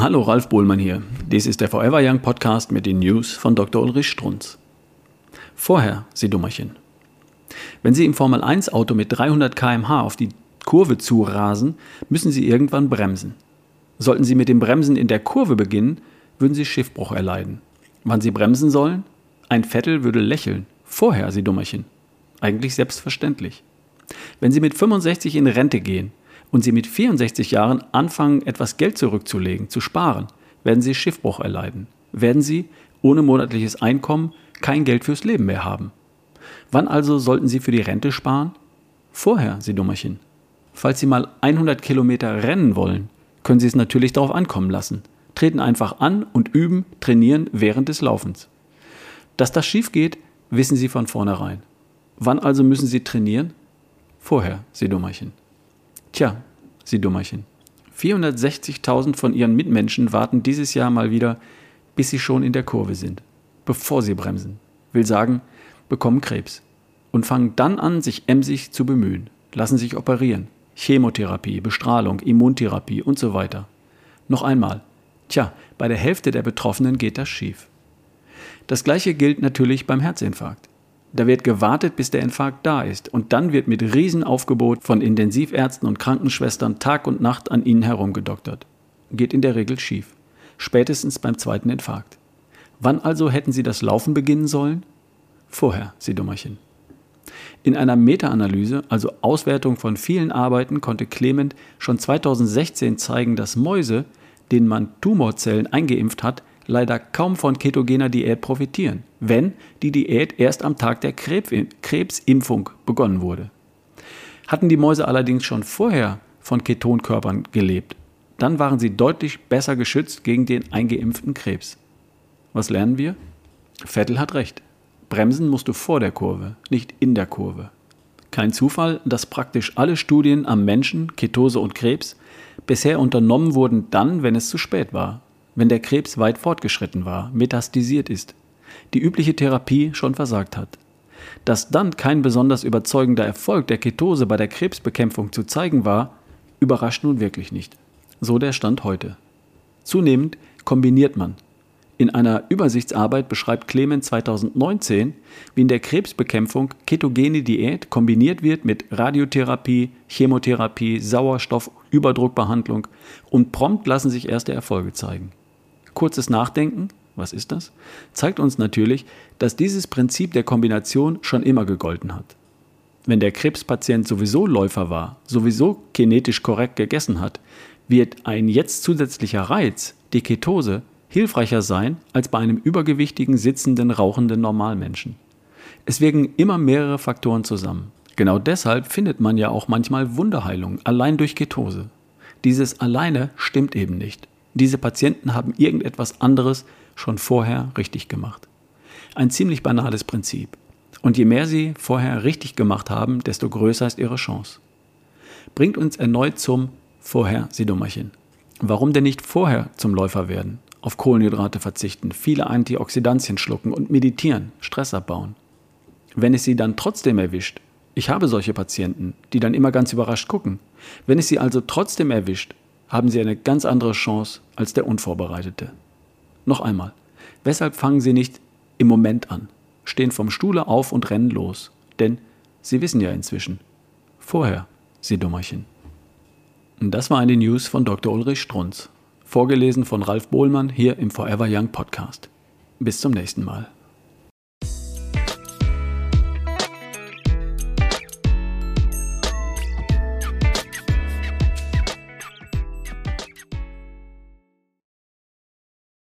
Hallo, Ralf Bohlmann hier. Dies ist der Forever Young Podcast mit den News von Dr. Ulrich Strunz. Vorher, Sie Dummerchen. Wenn Sie im Formel 1 Auto mit 300 km/h auf die Kurve zurasen, müssen Sie irgendwann bremsen. Sollten Sie mit dem Bremsen in der Kurve beginnen, würden Sie Schiffbruch erleiden. Wann Sie bremsen sollen? Ein Vettel würde lächeln. Vorher, Sie Dummerchen. Eigentlich selbstverständlich. Wenn Sie mit 65 in Rente gehen und Sie mit 64 Jahren anfangen, etwas Geld zurückzulegen, zu sparen, werden Sie Schiffbruch erleiden. Werden Sie, ohne monatliches Einkommen, kein Geld fürs Leben mehr haben. Wann also sollten Sie für die Rente sparen? Vorher, Sie Dummerchen. Falls Sie mal 100 Kilometer rennen wollen, können Sie es natürlich darauf ankommen lassen. Treten einfach an und üben, trainieren während des Laufens. Dass das schief geht, wissen Sie von vornherein. Wann also müssen Sie trainieren? Vorher, Sie Dummerchen. Tja, Sie Dummerchen. 460.000 von Ihren Mitmenschen warten dieses Jahr mal wieder, bis sie schon in der Kurve sind, bevor sie bremsen. Will sagen, bekommen Krebs und fangen dann an, sich emsig zu bemühen, lassen sich operieren. Chemotherapie, Bestrahlung, Immuntherapie und so weiter. Noch einmal. Tja, bei der Hälfte der Betroffenen geht das schief. Das gleiche gilt natürlich beim Herzinfarkt. Da wird gewartet, bis der Infarkt da ist und dann wird mit Riesenaufgebot von Intensivärzten und Krankenschwestern Tag und Nacht an ihnen herumgedoktert. Geht in der Regel schief. Spätestens beim zweiten Infarkt. Wann also hätten Sie das Laufen beginnen sollen? Vorher, Sie Dummerchen. In einer Meta-Analyse, also Auswertung von vielen Arbeiten, konnte Clement schon 2016 zeigen, dass Mäuse, denen man Tumorzellen eingeimpft hat, leider kaum von ketogener Diät profitieren, wenn die Diät erst am Tag der Krebsimpfung begonnen wurde. Hatten die Mäuse allerdings schon vorher von Ketonkörpern gelebt, dann waren sie deutlich besser geschützt gegen den eingeimpften Krebs. Was lernen wir? Vettel hat recht. Bremsen musst du vor der Kurve, nicht in der Kurve. Kein Zufall, dass praktisch alle Studien am Menschen, Ketose und Krebs bisher unternommen wurden dann, wenn es zu spät war, wenn der Krebs weit fortgeschritten war, metastasiert ist, die übliche Therapie schon versagt hat. Dass dann kein besonders überzeugender Erfolg der Ketose bei der Krebsbekämpfung zu zeigen war, überrascht nun wirklich nicht. So der Stand heute. Zunehmend kombiniert man in einer Übersichtsarbeit beschreibt Clement 2019, wie in der Krebsbekämpfung ketogene Diät kombiniert wird mit Radiotherapie, Chemotherapie, Sauerstoffüberdruckbehandlung und prompt lassen sich erste Erfolge zeigen. Kurzes Nachdenken, was ist das? Zeigt uns natürlich, dass dieses Prinzip der Kombination schon immer gegolten hat. Wenn der Krebspatient sowieso Läufer war, sowieso genetisch korrekt gegessen hat, wird ein jetzt zusätzlicher Reiz, die Ketose, hilfreicher sein als bei einem übergewichtigen, sitzenden, rauchenden Normalmenschen. Es wirken immer mehrere Faktoren zusammen. Genau deshalb findet man ja auch manchmal Wunderheilung allein durch Ketose. Dieses alleine stimmt eben nicht. Diese Patienten haben irgendetwas anderes schon vorher richtig gemacht. Ein ziemlich banales Prinzip. Und je mehr sie vorher richtig gemacht haben, desto größer ist ihre Chance. Bringt uns erneut zum Vorher, Sie Dummerchen. Warum denn nicht vorher zum Läufer werden? auf Kohlenhydrate verzichten, viele Antioxidantien schlucken und meditieren, Stress abbauen. Wenn es sie dann trotzdem erwischt, ich habe solche Patienten, die dann immer ganz überrascht gucken, wenn es sie also trotzdem erwischt, haben sie eine ganz andere Chance als der Unvorbereitete. Noch einmal, weshalb fangen sie nicht im Moment an, stehen vom Stuhle auf und rennen los? Denn sie wissen ja inzwischen. Vorher, sie Dummerchen. Und das war eine News von Dr. Ulrich Strunz vorgelesen von Ralf Bohlmann hier im Forever Young Podcast. Bis zum nächsten Mal.